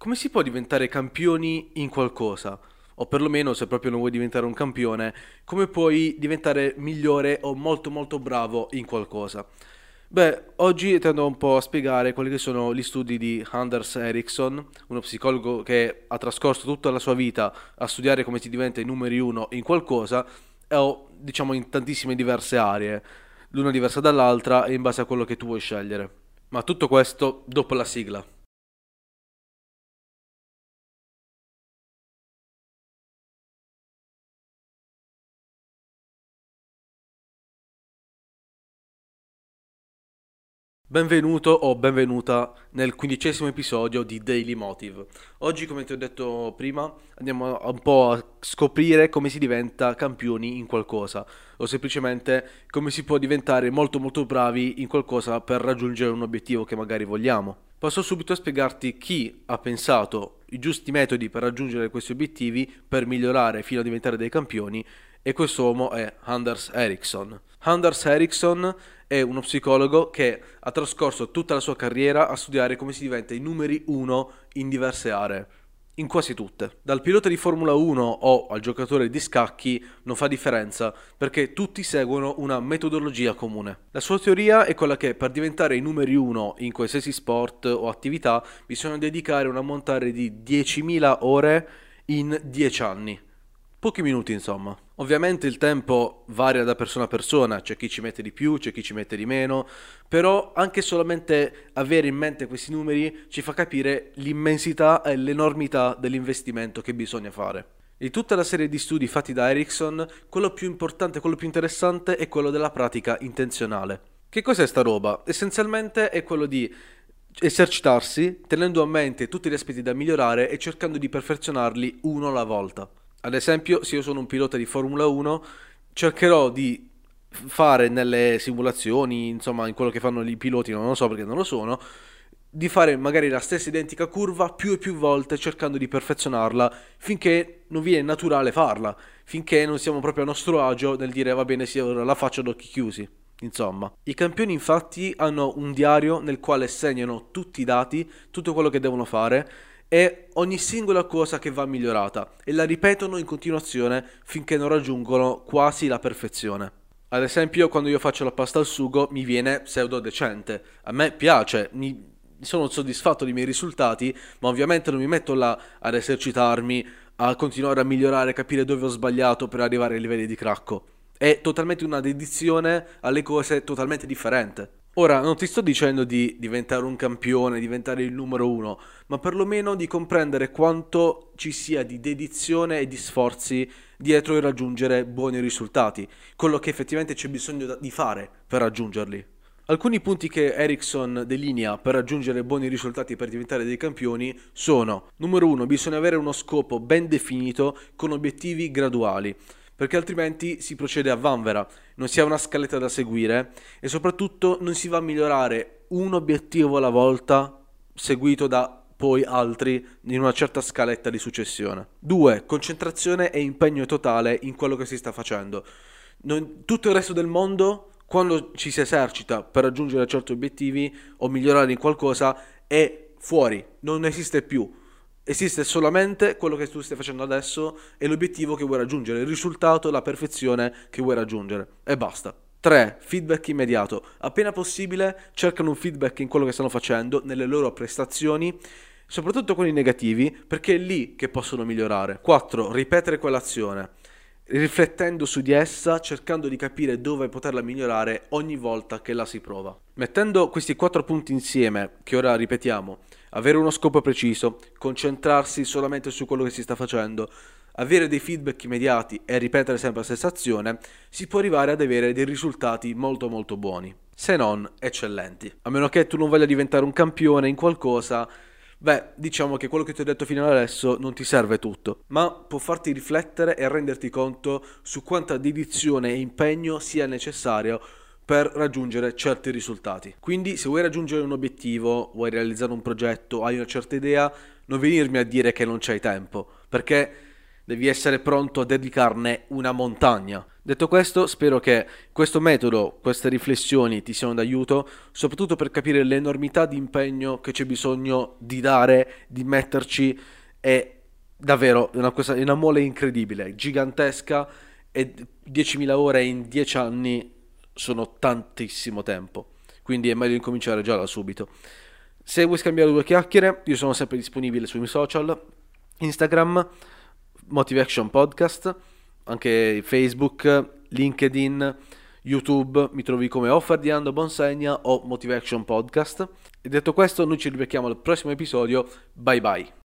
Come si può diventare campioni in qualcosa? O perlomeno, se proprio non vuoi diventare un campione, come puoi diventare migliore o molto molto bravo in qualcosa? Beh, oggi tendo un po' a spiegare quelli che sono gli studi di Anders Ericsson, uno psicologo che ha trascorso tutta la sua vita a studiare come si diventa i numeri uno in qualcosa, o diciamo in tantissime diverse aree, l'una diversa dall'altra in base a quello che tu vuoi scegliere. Ma tutto questo dopo la sigla. Benvenuto o benvenuta nel quindicesimo episodio di Daily Motive. Oggi, come ti ho detto prima, andiamo un po' a scoprire come si diventa campioni in qualcosa o semplicemente come si può diventare molto molto bravi in qualcosa per raggiungere un obiettivo che magari vogliamo. Passo subito a spiegarti chi ha pensato i giusti metodi per raggiungere questi obiettivi, per migliorare fino a diventare dei campioni e quest'uomo è Anders Ericsson. Anders Ericsson è uno psicologo che ha trascorso tutta la sua carriera a studiare come si diventa i numeri 1 in diverse aree, in quasi tutte. Dal pilota di Formula 1 o al giocatore di scacchi non fa differenza perché tutti seguono una metodologia comune. La sua teoria è quella che per diventare i numeri 1 in qualsiasi sport o attività bisogna dedicare un ammontare di 10.000 ore in 10 anni. Pochi minuti insomma. Ovviamente il tempo varia da persona a persona, c'è chi ci mette di più, c'è chi ci mette di meno, però anche solamente avere in mente questi numeri ci fa capire l'immensità e l'enormità dell'investimento che bisogna fare. Di tutta la serie di studi fatti da Ericsson, quello più importante, quello più interessante è quello della pratica intenzionale. Che cos'è sta roba? Essenzialmente è quello di esercitarsi tenendo a mente tutti gli aspetti da migliorare e cercando di perfezionarli uno alla volta. Ad esempio, se io sono un pilota di Formula 1, cercherò di fare nelle simulazioni, insomma, in quello che fanno i piloti, non lo so perché non lo sono, di fare magari la stessa identica curva più e più volte cercando di perfezionarla finché non viene naturale farla, finché non siamo proprio a nostro agio nel dire va bene, sì, ora la faccio ad occhi chiusi. Insomma, i campioni infatti hanno un diario nel quale segnano tutti i dati, tutto quello che devono fare e ogni singola cosa che va migliorata e la ripetono in continuazione finché non raggiungono quasi la perfezione. Ad esempio, quando io faccio la pasta al sugo mi viene pseudo decente. A me piace, mi sono soddisfatto dei miei risultati, ma ovviamente non mi metto là ad esercitarmi, a continuare a migliorare, capire dove ho sbagliato per arrivare ai livelli di cracco. È totalmente una dedizione alle cose totalmente differente. Ora, non ti sto dicendo di diventare un campione, diventare il numero uno, ma perlomeno di comprendere quanto ci sia di dedizione e di sforzi dietro il raggiungere buoni risultati, quello che effettivamente c'è bisogno di fare per raggiungerli. Alcuni punti che Ericsson delinea per raggiungere buoni risultati per diventare dei campioni sono: numero uno, bisogna avere uno scopo ben definito con obiettivi graduali perché altrimenti si procede a vanvera, non si ha una scaletta da seguire e soprattutto non si va a migliorare un obiettivo alla volta seguito da poi altri in una certa scaletta di successione. 2. Concentrazione e impegno totale in quello che si sta facendo. Non, tutto il resto del mondo, quando ci si esercita per raggiungere certi obiettivi o migliorare in qualcosa, è fuori, non esiste più Esiste solamente quello che tu stai facendo adesso e l'obiettivo che vuoi raggiungere, il risultato, la perfezione che vuoi raggiungere. E basta. 3. Feedback immediato. Appena possibile cercano un feedback in quello che stanno facendo, nelle loro prestazioni, soprattutto quelli negativi, perché è lì che possono migliorare. 4. Ripetere quell'azione, riflettendo su di essa, cercando di capire dove poterla migliorare ogni volta che la si prova. Mettendo questi quattro punti insieme, che ora ripetiamo, avere uno scopo preciso, concentrarsi solamente su quello che si sta facendo, avere dei feedback immediati e ripetere sempre la stessa azione, si può arrivare ad avere dei risultati molto molto buoni, se non eccellenti. A meno che tu non voglia diventare un campione in qualcosa, beh, diciamo che quello che ti ho detto fino ad adesso non ti serve tutto, ma può farti riflettere e renderti conto su quanta dedizione e impegno sia necessario per raggiungere certi risultati. Quindi se vuoi raggiungere un obiettivo, vuoi realizzare un progetto, hai una certa idea, non venirmi a dire che non c'hai tempo, perché devi essere pronto a dedicarne una montagna. Detto questo, spero che questo metodo, queste riflessioni ti siano d'aiuto, soprattutto per capire l'enormità di impegno che c'è bisogno di dare, di metterci, è davvero una, cosa, una mole incredibile, gigantesca e 10.000 ore in 10 anni sono tantissimo tempo, quindi è meglio incominciare già da subito. Se vuoi scambiare due chiacchiere, io sono sempre disponibile sui miei social, Instagram, Motivation Podcast, anche Facebook, LinkedIn, YouTube, mi trovi come Offer di Ando Bonsegna o Motivation Podcast. E detto questo, noi ci rivecchiamo al prossimo episodio. Bye bye.